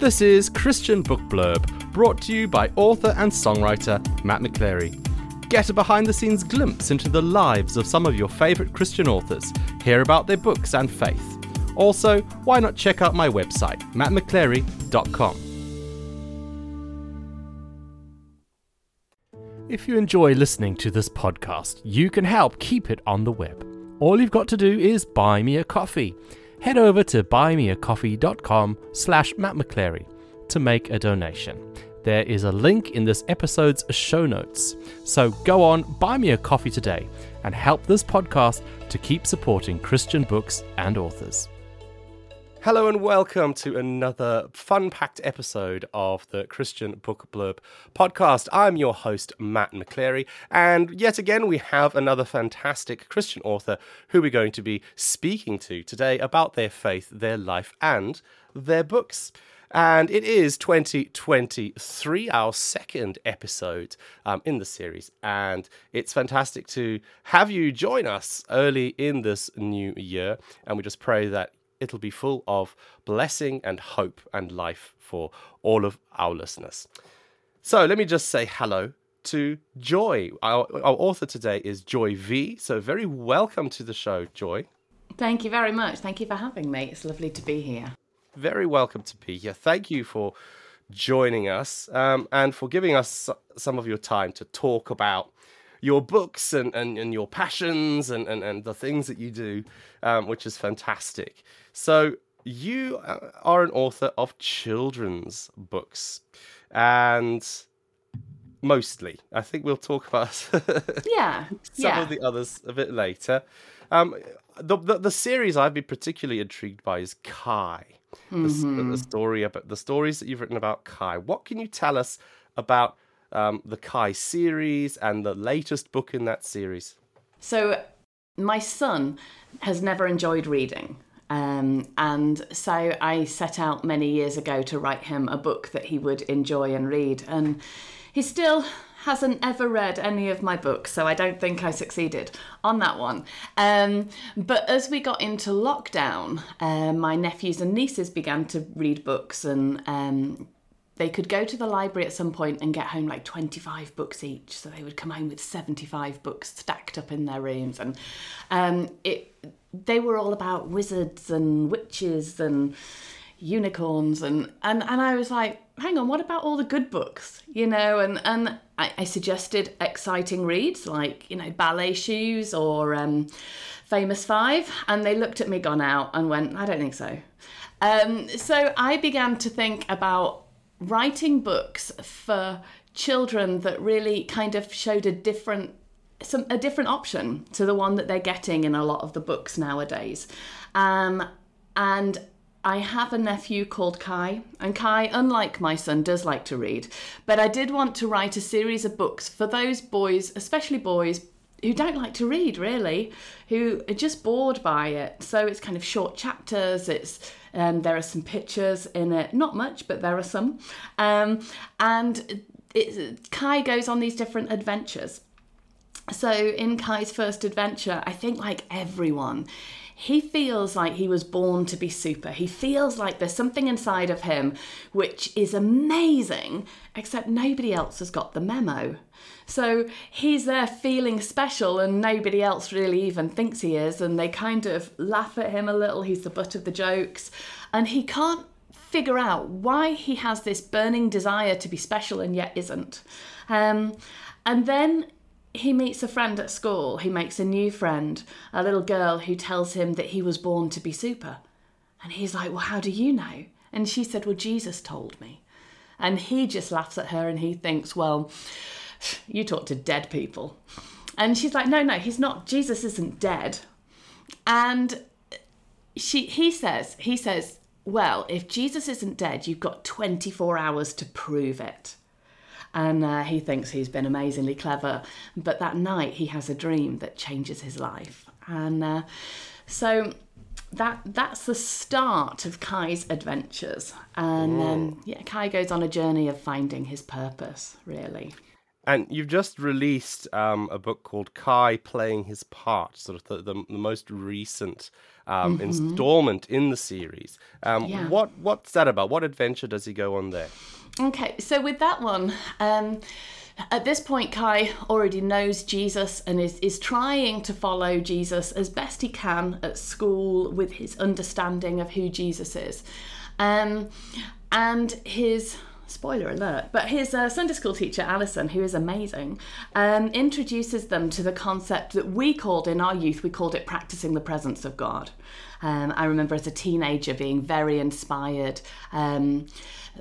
This is Christian Book Blurb, brought to you by author and songwriter Matt McClary. Get a behind the scenes glimpse into the lives of some of your favourite Christian authors, hear about their books and faith. Also, why not check out my website, mattmcclary.com. If you enjoy listening to this podcast, you can help keep it on the web. All you've got to do is buy me a coffee. Head over to buymeacoffee.com slash mattmcclary to make a donation. There is a link in this episode's show notes. So go on, buy me a coffee today and help this podcast to keep supporting Christian books and authors. Hello and welcome to another fun packed episode of the Christian Book Blurb podcast. I'm your host, Matt McClary, and yet again we have another fantastic Christian author who we're going to be speaking to today about their faith, their life, and their books. And it is 2023, our second episode um, in the series. And it's fantastic to have you join us early in this new year. And we just pray that it'll be full of blessing and hope and life for all of our listeners. So let me just say hello to Joy. Our, our author today is Joy Vee. So very welcome to the show, Joy. Thank you very much. Thank you for having me. It's lovely to be here. Very welcome to be here. Thank you for joining us um, and for giving us some of your time to talk about your books and, and, and your passions and, and, and the things that you do, um, which is fantastic. So, you uh, are an author of children's books, and mostly, I think we'll talk about yeah, some yeah. of the others a bit later. Um, the, the, the series I've been particularly intrigued by is Kai. Mm-hmm. The, the, story about the stories that you've written about Kai. What can you tell us about um, the Kai series and the latest book in that series? So, my son has never enjoyed reading. Um, and so I set out many years ago to write him a book that he would enjoy and read. And he still hasn't ever read any of my books, so I don't think I succeeded on that one. Um, but as we got into lockdown, uh, my nephews and nieces began to read books and um, they could go to the library at some point and get home like 25 books each. So they would come home with 75 books stacked up in their rooms. And um, it, they were all about wizards and witches and unicorns. And, and, and I was like, hang on, what about all the good books? You know, and, and I, I suggested exciting reads like, you know, ballet shoes or um, Famous Five. And they looked at me, gone out, and went, I don't think so. Um, so I began to think about writing books for children that really kind of showed a different some a different option to the one that they're getting in a lot of the books nowadays. Um, and I have a nephew called Kai, and Kai, unlike my son, does like to read. But I did want to write a series of books for those boys, especially boys who don't like to read really, who are just bored by it. So it's kind of short chapters. It's um, there are some pictures in it, not much, but there are some. Um, and it, Kai goes on these different adventures. So in Kai's first adventure, I think like everyone, he feels like he was born to be super. He feels like there's something inside of him which is amazing, except nobody else has got the memo. So he's there feeling special, and nobody else really even thinks he is, and they kind of laugh at him a little. He's the butt of the jokes, and he can't figure out why he has this burning desire to be special and yet isn't. Um, and then he meets a friend at school. He makes a new friend, a little girl who tells him that he was born to be super. And he's like, Well, how do you know? And she said, Well, Jesus told me. And he just laughs at her and he thinks, Well, you talk to dead people. And she's like, No, no, he's not. Jesus isn't dead. And she he says, he says, Well, if Jesus isn't dead, you've got 24 hours to prove it and uh, he thinks he's been amazingly clever. But that night, he has a dream that changes his life, and uh, so that that's the start of Kai's adventures. And um, yeah, Kai goes on a journey of finding his purpose, really. And you've just released um, a book called Kai Playing His Part, sort of the, the, the most recent um, Mm-hmm. installment in the series. Um, Yeah. What what's that about? What adventure does he go on there? Okay, so with that one, um, at this point, Kai already knows Jesus and is, is trying to follow Jesus as best he can at school with his understanding of who Jesus is. Um, and his spoiler alert, but his uh, Sunday school teacher, Alison, who is amazing, um, introduces them to the concept that we called in our youth, we called it practicing the presence of God. Um, I remember as a teenager being very inspired um,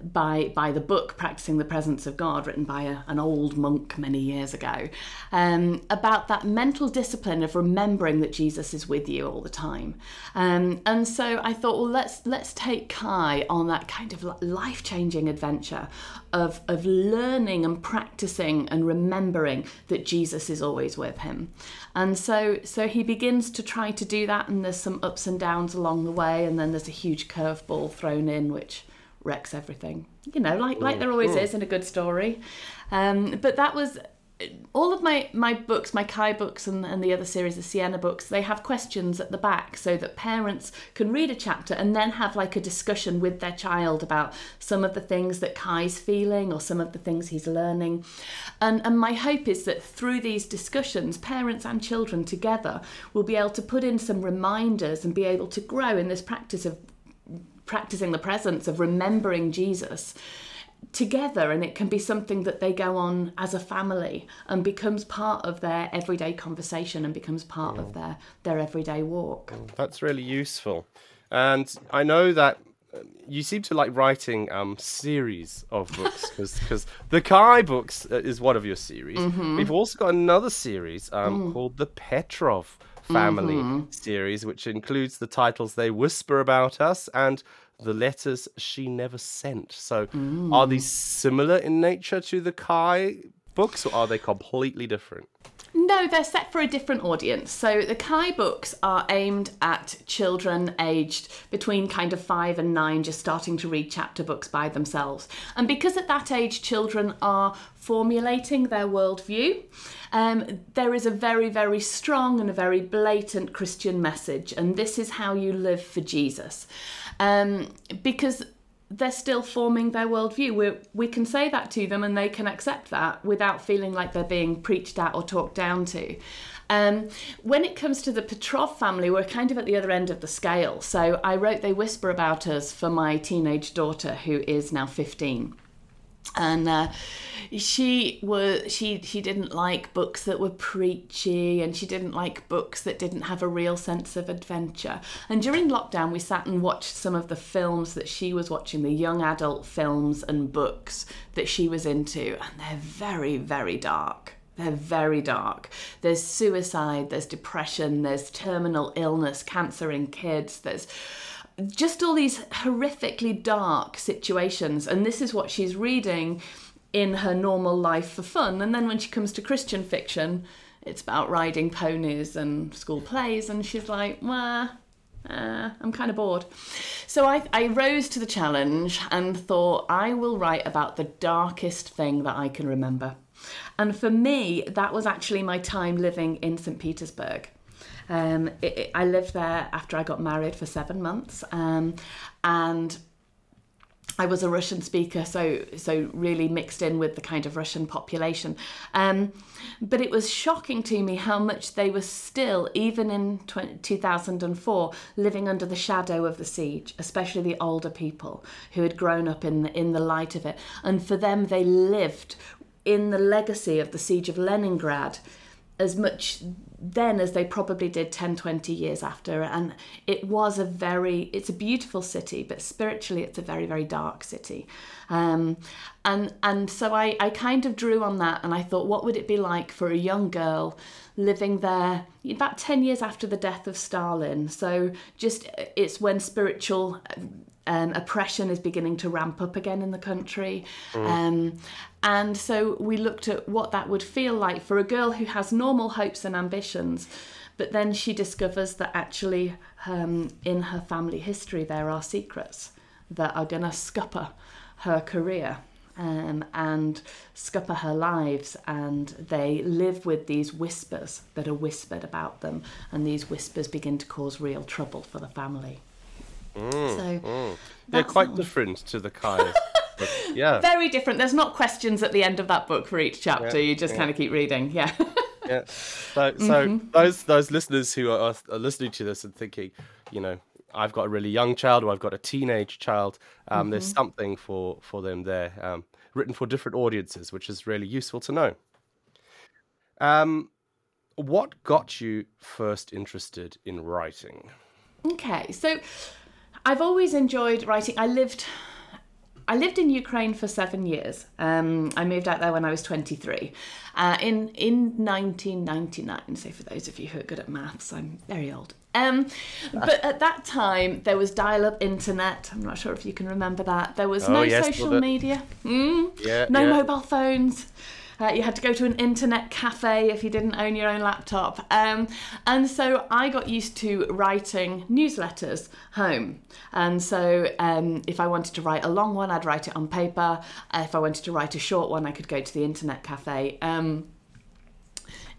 by by the book "Practicing the Presence of God," written by a, an old monk many years ago, um, about that mental discipline of remembering that Jesus is with you all the time. Um, and so I thought, well, let's let's take Kai on that kind of life changing adventure of of learning and practicing and remembering that Jesus is always with him. And so so he begins to try to do that, and there's some ups and downs along the way, and then there's a huge curveball thrown in, which wrecks everything. You know, like like there always is in a good story. Um, but that was all of my my books, my Kai books and, and the other series, the Sienna books, they have questions at the back so that parents can read a chapter and then have like a discussion with their child about some of the things that Kai's feeling or some of the things he's learning. And and my hope is that through these discussions, parents and children together will be able to put in some reminders and be able to grow in this practice of practicing the presence of remembering Jesus together and it can be something that they go on as a family and becomes part of their everyday conversation and becomes part of their their everyday walk. That's really useful. And I know that uh, you seem to like writing um, series of books because the Kai books uh, is one of your series. We've also got another series um, called the Petrov Family series, which includes the titles They Whisper About Us and The Letters She Never Sent. So are these similar in nature to the Kai books or are they completely different? No, they're set for a different audience. So the Kai books are aimed at children aged between kind of five and nine, just starting to read chapter books by themselves. And because at that age children are formulating their worldview, um, there is a very, very strong and a very blatant Christian message. And this is how you live for Jesus. Um, because they're still forming their worldview. We we can say that to them and they can accept that without feeling like they're being preached at or talked down to. Um, when it comes to the Petrov family, we're kind of at the other end of the scale. So I wrote They Whisper About Us for my teenage daughter, who is now 15 and uh, she was she she didn't like books that were preachy and she didn't like books that didn't have a real sense of adventure. And during lockdown we sat and watched some of the films that she was watching the young adult films and books that she was into. And they're very very dark. They're very dark. There's suicide, there's depression, there's terminal illness, cancer in kids, there's just all these horrifically dark situations. And this is what she's reading in her normal life for fun. And then when she comes to Christian fiction, it's about riding ponies and school plays. And she's like, well, uh, I'm kind of bored. So I, I rose to the challenge and thought, I will write about the darkest thing that I can remember. And for me, that was actually my time living in St. Petersburg. Um, it, it, I lived there after I got married for seven months, um, and I was a Russian speaker, so so really mixed in with the kind of Russian population. Um, but it was shocking to me how much they were still, even in 20, 2004, living under the shadow of the siege, especially the older people who had grown up in the, in the light of it. And for them, they lived in the legacy of the siege of Leningrad as much then as they probably did 10 20 years after and it was a very it's a beautiful city but spiritually it's a very very dark city. Um, and and so I, I kind of drew on that and I thought what would it be like for a young girl living there about 10 years after the death of Stalin? So just it's when spiritual um, oppression is beginning to ramp up again in the country. Mm. Um, and so we looked at what that would feel like for a girl who has normal hopes and ambitions, but then she discovers that actually um, in her family history there are secrets that are going to scupper her career. um, and scupper her lives, and they live with these whispers that are whispered about them, and these whispers begin to cause real trouble for the family. Mm, So mm. They're quite not- different to the book. yeah, Very different. There's not questions at the end of that book for each chapter. Yeah, you just yeah. kind of keep reading. Yeah. yeah. So, so Mm-hmm. those those listeners who are, are listening to this and thinking, you know, I've got a really young child or I've got a teenage child, um, there's Mm-hmm. something for for them there, um, written for different audiences, which is really useful to know. Um, what got you first interested in writing? Okay, so I've always enjoyed writing. I lived. I lived in Ukraine for seven years. Um, I moved out there when I was 23. Uh, in in 1999. So for those of you who are good at maths, I'm very old. Um, but at that time, there was dial-up internet. I'm not sure if you can remember that. There was Oh, no yes, social media. Mm, Yeah, no yeah. mobile phones. Uh, you had to go to an internet cafe if you didn't own your own laptop. Um, and so I got used to writing newsletters home. And so um, if I wanted to write a long one, I'd write it on paper. If I wanted to write a short one, I could go to the internet cafe. Um,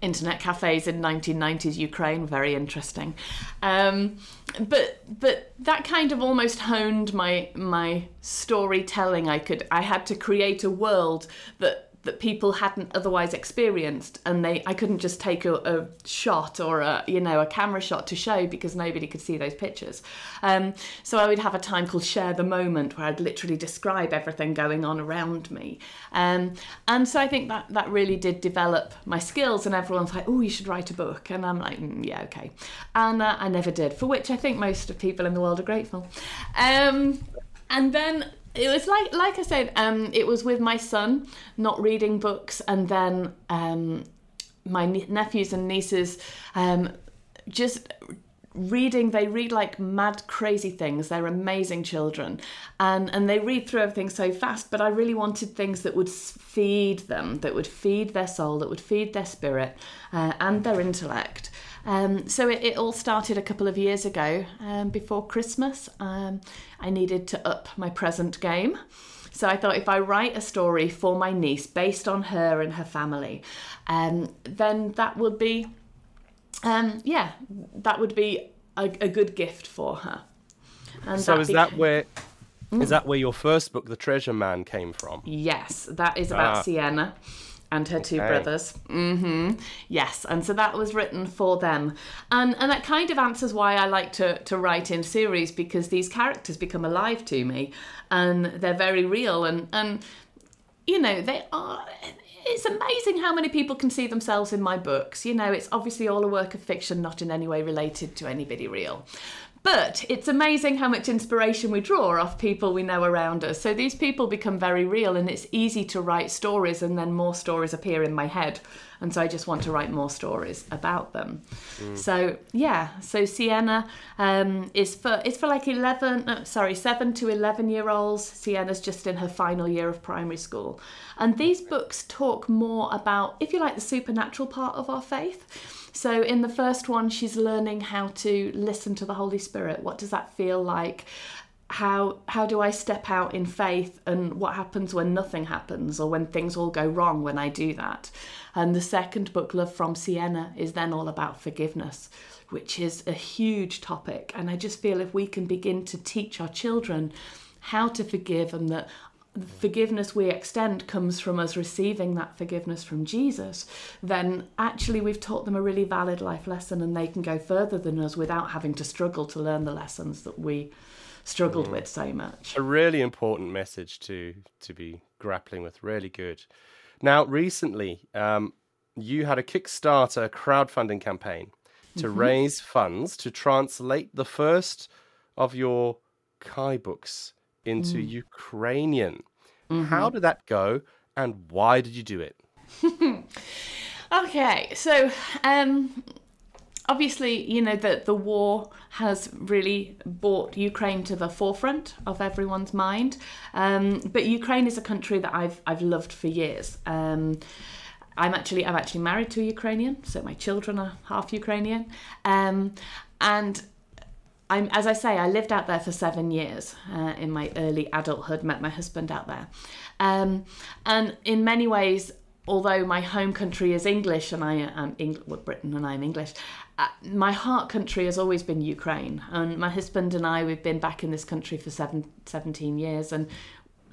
internet cafes in 1990s Ukraine, very interesting. Um, but but that kind of almost honed my my storytelling. I could I had to create a world that that people hadn't otherwise experienced and they I couldn't just take a, a shot or a you know a camera shot to show because nobody could see those pictures. Um, so I would have a time called share the moment where I'd literally describe everything going on around me. Um, and so I think that that really did develop my skills and everyone's like oh you should write a book. And I'm like "Mm, yeah okay. And uh, I never did for which I think most of people in the world are grateful. Um, and then it was like like I said, um, it was with my son not reading books, and then um, my ne- nephews and nieces um, just reading they read like mad crazy things they're amazing children and and they read through everything so fast but i really wanted things that would feed them that would feed their soul that would feed their spirit uh, and their intellect um, so it, it all started a couple of years ago um, before christmas um, i needed to up my present game so I thought if I write a story for my niece based on her and her family, um, then that would be, um, yeah, that would be a, a good gift for her. And So is that beca- where is Mm. that where your first book, The Treasure Man, came from? Yes, that is about Ah. Sienna and her two Okay. brothers. hmm Yes, and so that was written for them, and and that kind of answers why I like to to write in series because these characters become alive to me, and they're very real, and and you know they are. It's amazing how many people can see themselves in my books. You know, it's obviously all a work of fiction, not in any way related to anybody real. But it's amazing how much inspiration we draw off people we know around us. So these people become very real, and it's easy to write stories, and then more stories appear in my head. And so I just want to write more stories about them. So yeah, so Sienna um, is for it's for like eleven, no, sorry, seven to eleven year olds. Sienna's just in her final year of primary school, and these books talk more about, if you like, the supernatural part of our faith. So in the first one, she's learning how to listen to the Holy Spirit. What does that feel like? How how do I step out in faith and what happens when nothing happens or when things all go wrong when I do that? And the second book, Love from Sienna, is then all about forgiveness, which is a huge topic. And I just feel if we can begin to teach our children how to forgive and that the forgiveness we extend comes from us receiving that forgiveness from Jesus, then actually we've taught them a really valid life lesson and they can go further than us without having to struggle to learn the lessons that we struggled with so much. a really important message to to be grappling with. Really good. Now, recently, um, you had a Kickstarter crowdfunding campaign to raise funds to translate the first of your Kai books into Ukrainian. How did that go, and why did you do it? Okay, so um, obviously, you know that the war has really brought Ukraine to the forefront of everyone's mind. Um, but Ukraine is a country that I've I've loved for years. Um, I'm actually I'm actually married to a Ukrainian, so my children are half Ukrainian, um, and I'm, as I say, I lived out there for seven years uh, in my early adulthood, met my husband out there. Um, and in many ways, although my home country is English and I am Eng- well, Britain and I'm English, uh, my heart country has always been Ukraine. And my husband and I, we've been back in this country for seven, 17 years and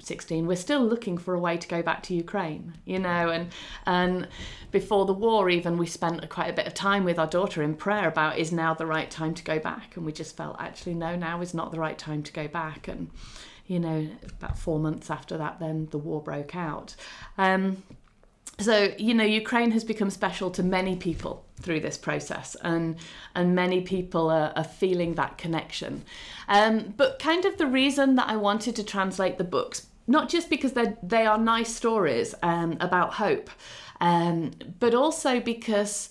16 we're still looking for a way to go back to Ukraine you know and and before the war even we spent quite a bit of time with our daughter in prayer about is now the right time to go back? And we just felt actually no now is not the right time to go back. And you know about 4 months after that then the war broke out. Um, so you know ukraine has become special to many people through this process and and many people are, are feeling that connection. Um, but kind of the reason that i wanted to translate the books not just because they they are nice stories um, about hope um, but also because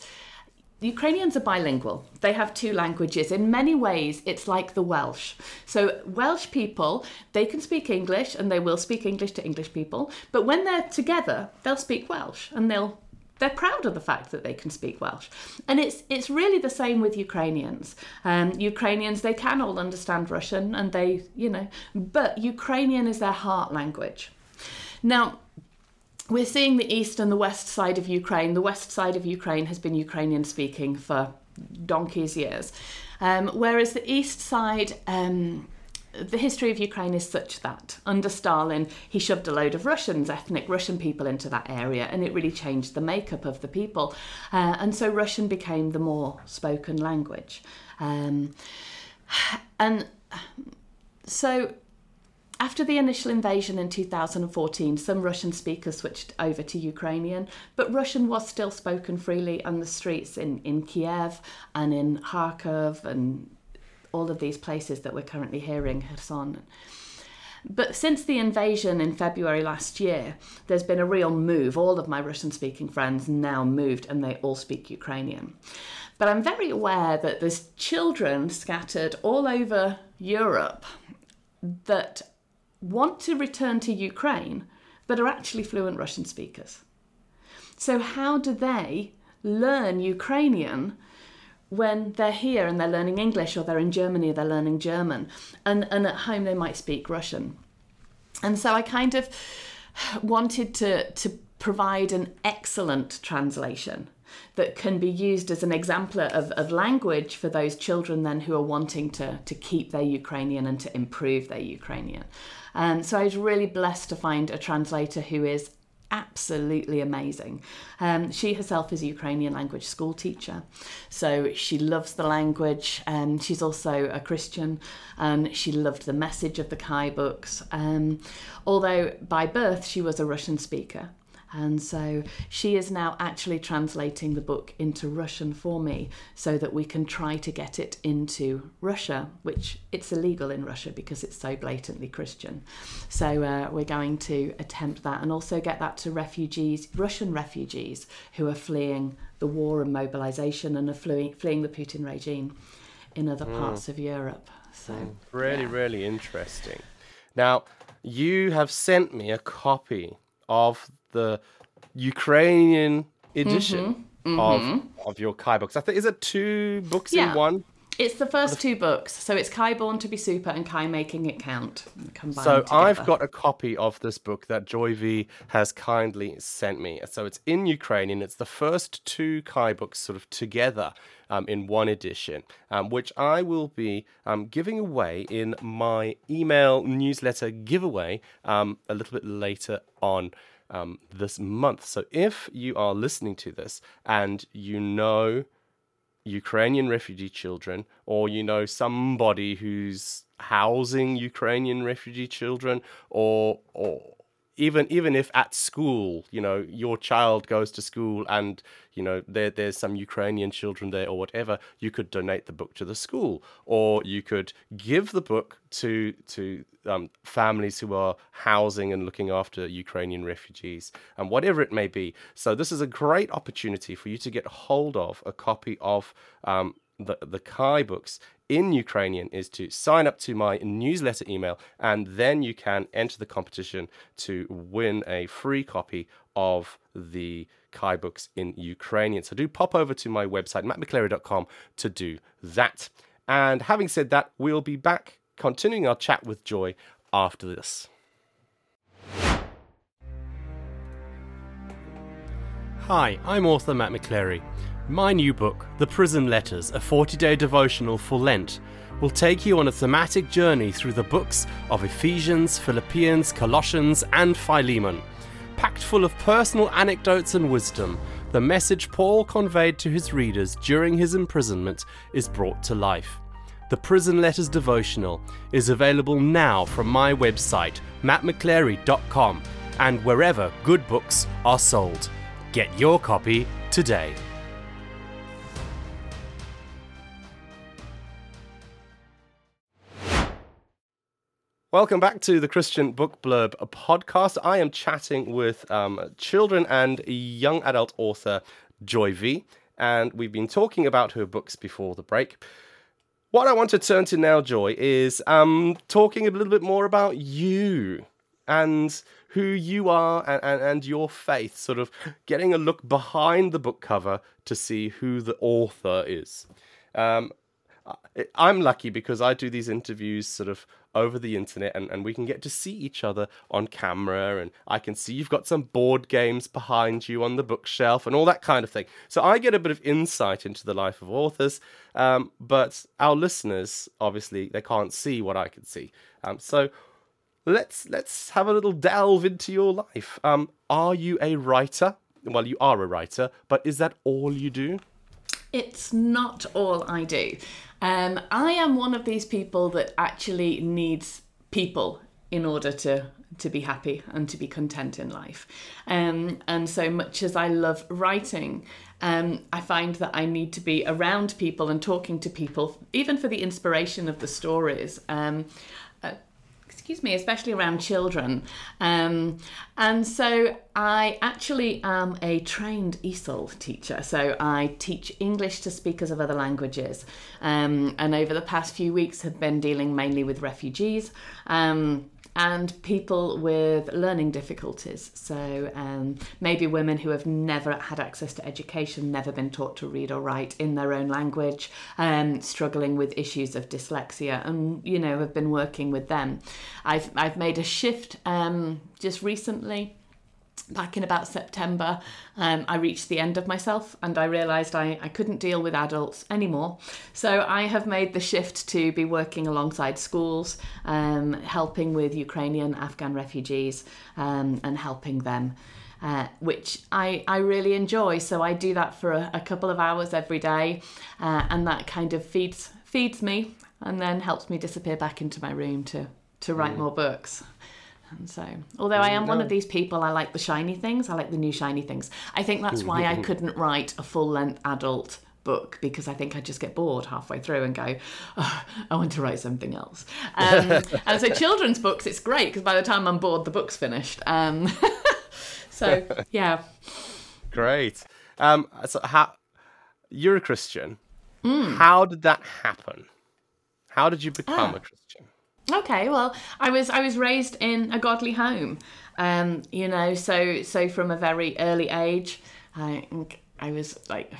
Ukrainians are bilingual. They have two languages. In many ways, it's like the Welsh. So, Welsh people, they can speak English and they will speak English to English people, but when they're together, they'll speak Welsh and they'll they're proud of the fact that they can speak Welsh. And it's it's really the same with Ukrainians. Um, Ukrainians, they can all understand Russian and they, you know, but Ukrainian is their heart language. Now, we're seeing the east and the west side of Ukraine. The west side of Ukraine has been Ukrainian speaking for donkey's years, um, whereas the east side. Um, the history of Ukraine is such that under Stalin, he shoved a load of Russians, ethnic Russian people, into that area, and it really changed the makeup of the people. Uh, and so Russian became the more spoken language. Um, and so after the initial invasion in 2014, some Russian speakers switched over to Ukrainian, but Russian was still spoken freely on the streets in, in Kiev and in Kharkov and all of these places that we're currently hearing, Kherson. But since the invasion in February last year, there's been a real move. All of my Russian speaking friends now moved and they all speak Ukrainian. But I'm very aware that there's children scattered all over Europe that want to return to Ukraine but are actually fluent Russian speakers. So, how do they learn Ukrainian when they're here and they're learning English or they're in Germany, they're learning German, and, and at home they might speak Russian? And so, I kind of wanted to, to provide an excellent translation that can be used as an exemplar of, of language for those children then who are wanting to, to keep their Ukrainian and to improve their Ukrainian. Um, so I was really blessed to find a translator who is absolutely amazing. Um, she herself is a Ukrainian language school teacher, so she loves the language. Um, she's also a Christian, and she loved the message of the Kai books. Um, although by birth she was a Russian speaker, and so she is now actually translating the book into Russian for me so that we can try to get it into Russia, which it's illegal in Russia because it's so blatantly Christian. So uh, we're going to attempt that and also get that to refugees, Russian refugees who are fleeing the war and mobilization and are fleeing, fleeing the Putin regime in other mm. parts of Europe. So mm. really, yeah. really interesting. Now, you have sent me a copy of the Ukrainian edition mm-hmm. Mm-hmm. of of your Kai books. I think is it two books yeah. in one? It's the first two books, so it's Kai Born to be Super and Kai Making It Count combined. So together. I've got a copy of this book that Joy Vee has kindly sent me. So it's in Ukrainian. It's the first two Kai books sort of together um, in one edition, um, which I will be um, giving away in my email newsletter giveaway um, a little bit later on um, this month. So if you are listening to this and you know Ukrainian refugee children, or you know somebody who's housing Ukrainian refugee children, or or even even if at school, you know, your child goes to school and you know there there's some Ukrainian children there or whatever, you could donate the book to the school, or you could give the book to to um, families who are housing and looking after Ukrainian refugees, and whatever it may be. So this is a great opportunity for you to get hold of a copy of um, the the Kai books in Ukrainian is to sign up to my newsletter email, and then you can enter the competition to win a free copy of the Kai books in Ukrainian. So do pop over to my website, mattmcclary.com, to do that. And having said that, we'll be back continuing our chat with Joy after this. Hi, I'm author Matt McClary. My new book, The Prison Letters, a 40 day devotional for Lent, will take you on a thematic journey through the books of Ephesians, Philippians, Colossians, and Philemon. Packed full of personal anecdotes and wisdom, the message Paul conveyed to his readers during his imprisonment is brought to life. The Prison Letters devotional is available now from my website, mattmcclary.com, and wherever good books are sold. Get your copy today. Welcome back to the Christian Book Blurb podcast. I am chatting with um, children and young adult author Joy Vee, and we've been talking about her books before the break. What I want to turn to now, Joy, is um, talking a little bit more about you and who you are and, and, and your faith, sort of getting a look behind the book cover to see who the author is. Um, I'm lucky because I do these interviews sort of over the internet and, and we can get to see each other on camera and I can see you've got some board games behind you on the bookshelf and all that kind of thing. So I get a bit of insight into the life of authors, um, but our listeners obviously they can't see what I can see. Um, so let's let's have a little delve into your life. Um, are you a writer? Well, you are a writer, but is that all you do? It's not all I do. Um, I am one of these people that actually needs people in order to to be happy and to be content in life. Um, and so much as I love writing, um, I find that I need to be around people and talking to people, even for the inspiration of the stories. Um, excuse me, especially around children. Um, and so I actually am a trained ESOL teacher. So I teach English to speakers of other languages. Um, and over the past few weeks have been dealing mainly with refugees. Um, and people with learning difficulties. So, um, maybe women who have never had access to education, never been taught to read or write in their own language, um, struggling with issues of dyslexia, and you know, have been working with them. I've, I've made a shift um, just recently back in about September, um, I reached the end of myself and I realised I, I couldn't deal with adults anymore. So I have made the shift to be working alongside schools, um, helping with Ukrainian, Afghan refugees, um, and helping them. Uh, which I, I really enjoy. So I do that for a, a couple of hours every day, uh, and that kind of feeds feeds me, and then helps me disappear back into my room to to write mm. more books. And so, although I am one of these people, I like the shiny things. I like the new shiny things. I think that's why I couldn't write a full length adult book because I think I just get bored halfway through and go, oh, I want to write something else. Um, and so, children's books, it's great because by the time I'm bored, the book's finished. Um, so, yeah. Great. Um, so, how you're a Christian? Mm. How did that happen? How did you become ah. a Christian? Okay, well, I was I was raised in a godly home, um, you know, so so from a very early age, I I was like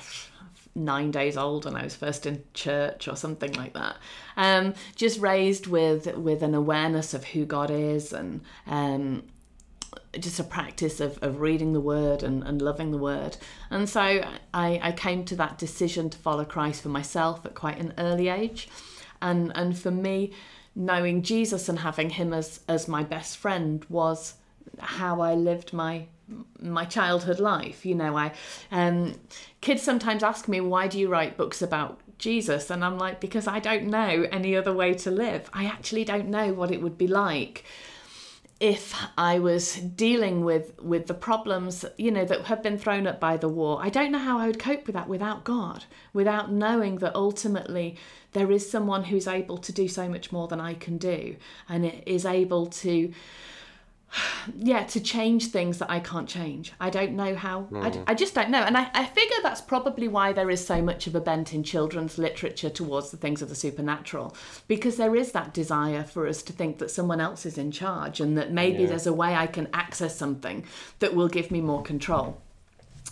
nine days old when I was first in church or something like that. Um, just raised with with an awareness of who God is and um, just a practice of, of reading the word and, and loving the word. And so I, I came to that decision to follow Christ for myself at quite an early age. And and for me, knowing Jesus and having him as as my best friend was how I lived my my childhood life. You know, I um, kids sometimes ask me, "Why do you write books about Jesus?" And I'm like, "Because I don't know any other way to live. I actually don't know what it would be like." If I was dealing with with the problems, you know, that have been thrown up by the war, I don't know how I would cope with that without God, without knowing that ultimately there is someone who's able to do so much more than I can do, and is able to yeah to change things that i can't change i don't know how mm. I, hmm. Just don't know and I, I figure that's probably why there is so much of a bent in children's literature towards the things of the supernatural because there is that desire for us to think that someone else is in charge and that maybe yeah. there's a way i can access something that will give me more control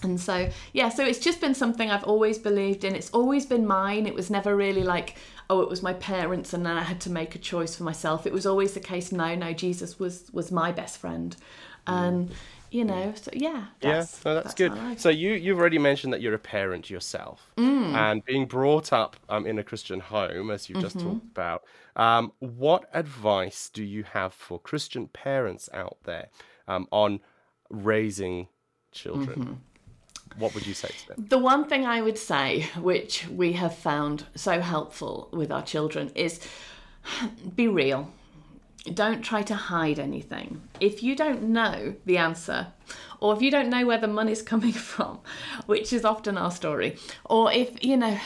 And so, yeah, so it's just been something I've always believed in. It's always been mine. It was never really like, oh, it was my parents and then I had to make a choice for myself. It was always the case, no, no, Jesus was was my best friend. And you know, so yeah. yeah, no, that's, good. So you you've already mentioned that you're a parent yourself, Mm. and being brought up um, in a Christian home, as you've just Mm-hmm. talked about. Um, what advice do you have for Christian parents out there um, on raising children? Mm-hmm. What would you say to them? The one thing I would say, which we have found so helpful with our children, is be real. Don't try to hide anything. If you don't know the answer, or if you don't know where the money's coming from, which is often our story, or if, you know,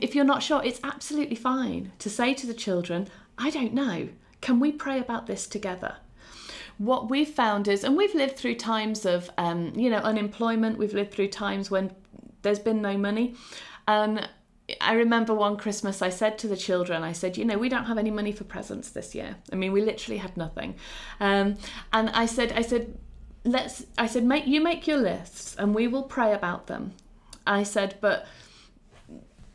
if you're not sure, it's absolutely fine to say to the children, I don't know. Can we pray about this together? What we've found is, and we've lived through times of, um, you know, unemployment. We've lived through times when there's been no money, and I remember one Christmas I said to the children, I said, you know, we don't have any money for presents this year. I mean, we literally had nothing, um, and I said, I said, let's, I said, make you make your lists, and we will pray about them. I said, but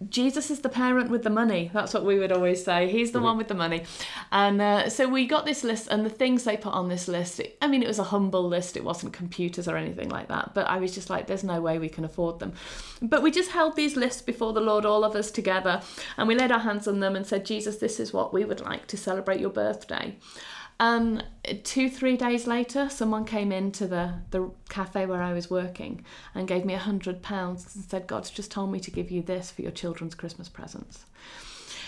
Jesus is the parent with the money. That's what we would always say. He's the one with the money. And uh, so we got this list, and the things they put on this list, I mean, it was a humble list. It wasn't computers or anything like that. But I was just like, there's no way we can afford them. But we just held these lists before the Lord, all of us together, and we laid our hands on them and said, Jesus, this is what we would like to celebrate your birthday. And two, three days later, someone came into the, the cafe where I was working and gave me a hundred pounds and said, God's just told me to give you this for your children's Christmas presents.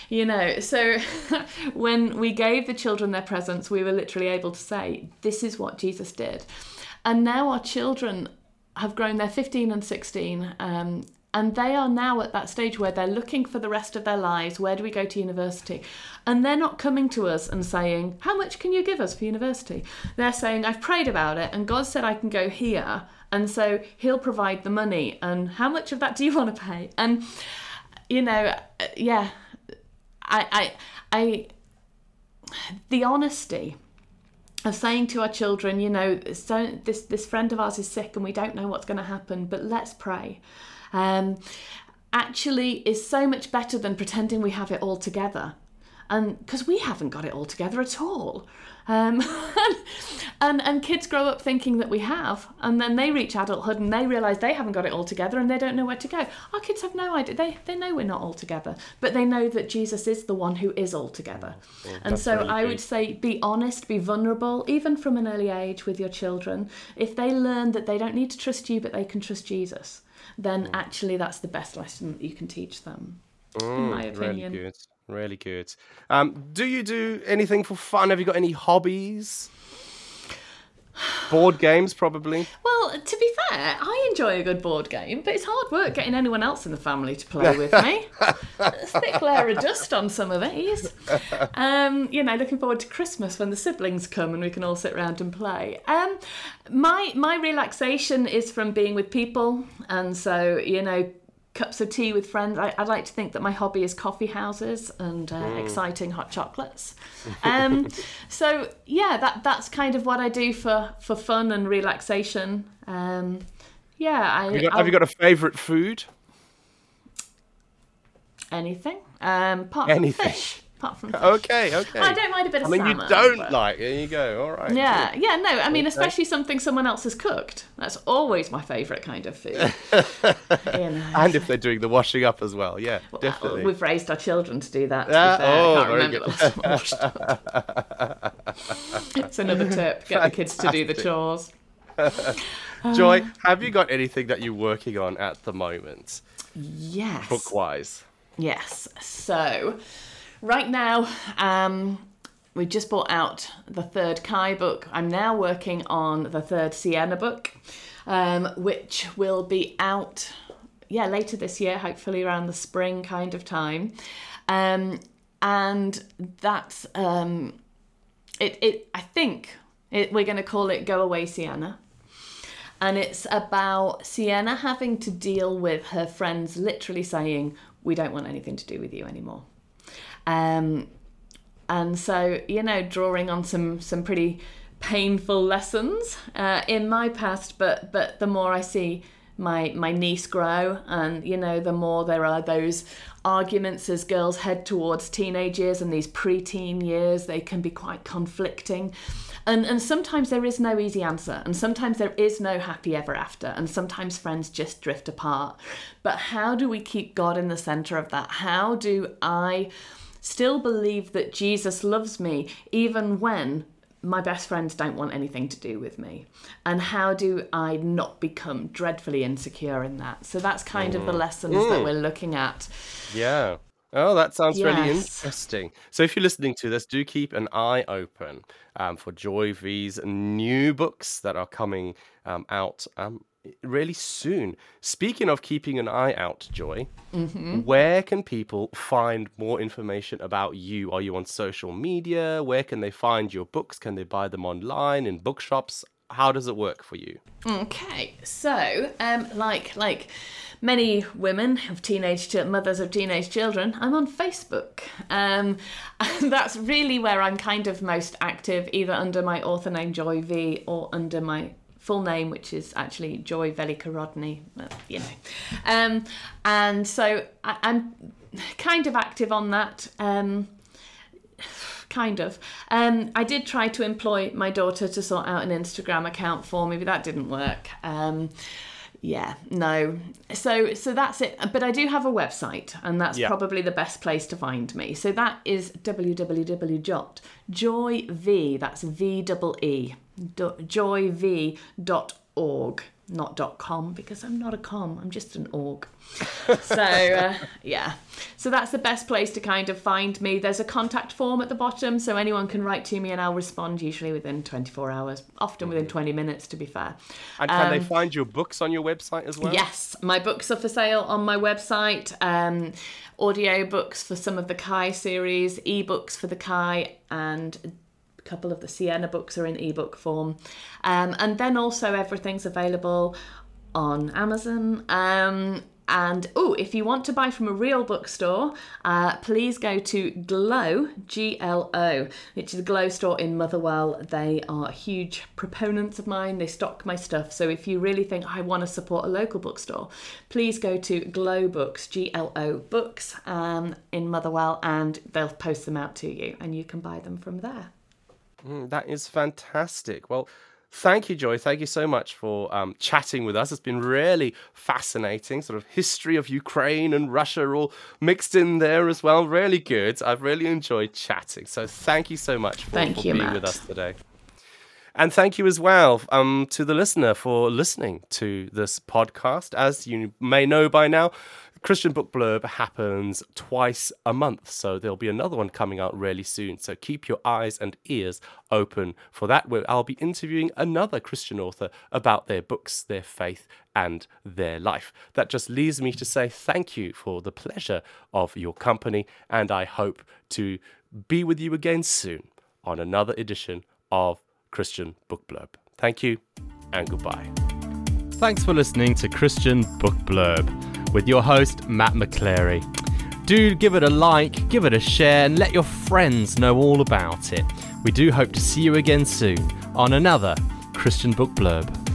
You know, so when we gave the children their presents, we were literally able to say, This is what Jesus did. And now our children have grown, they're 15 and 16, um, and they are now at that stage where they're looking for the rest of their lives. Where do we go to university? And they're not coming to us and saying, How much can you give us for university? They're saying, I've prayed about it, and God said I can go here. And so He'll provide the money. And how much of that do you want to pay? And, you know, yeah, I, I, I, the honesty of saying to our children, you know, so this this friend of ours is sick and we don't know what's going to happen, but let's pray. Um, actually, is so much better than pretending we have it all together, and because we haven't got it all together at all. Um, and and kids grow up thinking that we have, and then they reach adulthood and they realise they haven't got it all together and they don't know where to go. Our kids have no idea. They they know we're not all together, but they know that Jesus is the one who is all together. and so I would say be honest, be vulnerable, even from an early age with your children. If they learn that they don't need to trust you, but they can trust Jesus, then actually that's the best lesson that you can teach them. in my opinion. Mm, Really good. Really good. Um, do you do anything for fun? Have you got any hobbies? Board games, probably. Well, to be fair, I enjoy a good board game, but it's hard work getting anyone else in the family to play with me. A thick layer of dust on some of these. Um, you know, looking forward to Christmas when the siblings come and we can all sit around and play. Um, my my relaxation is from being with people, and so you know. Cups of tea with friends. I, I like to think that my hobby is coffee houses and uh, exciting hot chocolates. Um, so yeah, that that's kind of what I do for for fun and relaxation. Um, yeah, I Have you got, have you got a favourite food? anything um, apart Anything. from fish. Apart from fish. Okay, okay. I don't mind a bit of I mean, you don't but- like. There you go. All right. Yeah, yeah, no. I mean, Okay. especially something someone else has cooked. That's always my favourite kind of food. you know. And if they're doing the washing up as well, yeah, Well, definitely. We've raised our children to do that. To ah, fair. oh, I can't very remember the last washed it's another tip. Get the kids to do the chores. Joy, um, have you got anything that you're working on at the moment, Yes. book wise? Yes. So, right now, um, we just bought out the third Kai book. I'm now working on the third Sienna book, um, which will be out, yeah, later this year, hopefully around the spring kind of time. Um, and that's um, it. It I think it, we're going to call it "Go Away, Sienna." and it's about Sienna having to deal with her friends literally saying, "We don't want anything to do with you anymore." Um, and so you know, drawing on some some pretty painful lessons uh, in my past, but but the more I see my my niece grow and you know the more there are those arguments as girls head towards teenage years and these preteen years they can be quite conflicting. And and sometimes there is no easy answer and sometimes there is no happy ever after and sometimes friends just drift apart. But how do we keep god in the center of that? How do i still believe that jesus loves me even when my best friends don't want anything to do with me and how do i not become dreadfully insecure in that so that's kind mm. of the mm. lessons mm. that we're looking at yeah Oh, that sounds yes. really interesting. So, if you're listening to this, do keep an eye open um, for Joy Vee's new books that are coming um, out um, really soon. Speaking of keeping an eye out, Joy, mm-hmm. where can people find more information about you? Are you on social media? Where can they find your books? Can they buy them online in bookshops? How does it work for you? Okay, so um, like like many women of teenage mothers of teenage children, I'm on Facebook. Um, and that's really where I'm kind of most active, either under my author name Joy Vee or under my full name, which is actually Joy Velika Rodney, you know. Um, and so I, am kind of active on that. Um, kind of. Um, I did try to employ my daughter to sort out an Instagram account for me, but that didn't work. Um, yeah no. So so that's it. But i do have a website and that's yeah. probably the best place to find me. So that is www.joyv that's v double e joyvee.org not .com because I'm not a com, I'm just an org. so uh, yeah, so that's the best place to kind of find me. There's a contact form at the bottom, so anyone can write to me and I'll respond usually within 24 hours, often within 20 minutes to be fair. And can um, they find your books on your website as well? Yes, my books are for sale on my website. Um, audio books for some of the Kai series, ebooks for the Kai, and couple of the Sienna books are in ebook form. Um, and then also everything's available on Amazon. Um, and oh, if you want to buy from a real bookstore, uh, please go to Glow, G L O, which is a Glow store in Motherwell. They are huge proponents of mine. They stock my stuff. So if you really think I want to support a local bookstore, please go to Glow Books, G L O Books, um, in Motherwell, and they'll post them out to you, and you can buy them from there. Mm, that is fantastic. Well, thank you, Joy. Thank you so much for um, chatting with us. It's been really fascinating. Sort of history of Ukraine and Russia all mixed in there as well. Really good. I've really enjoyed chatting. So thank you so much for, thank for you, being Matt. with us today. And thank you as well um, to the listener for listening to this podcast. As you may know by now, Christian Book Blurb happens twice a month, so there'll be another one coming out really soon. So keep your eyes and ears open for that, where I'll be interviewing another Christian author about their books, their faith, and their life. That just leaves me to say thank you for the pleasure of your company, and I hope to be with you again soon on another edition of Christian Book Blurb. Thank you and goodbye. Thanks for listening to Christian Book Blurb with your host, Matt McClary. Do give it a like, give it a share, and let your friends know all about it. We do hope to see you again soon on another Christian Book Blurb.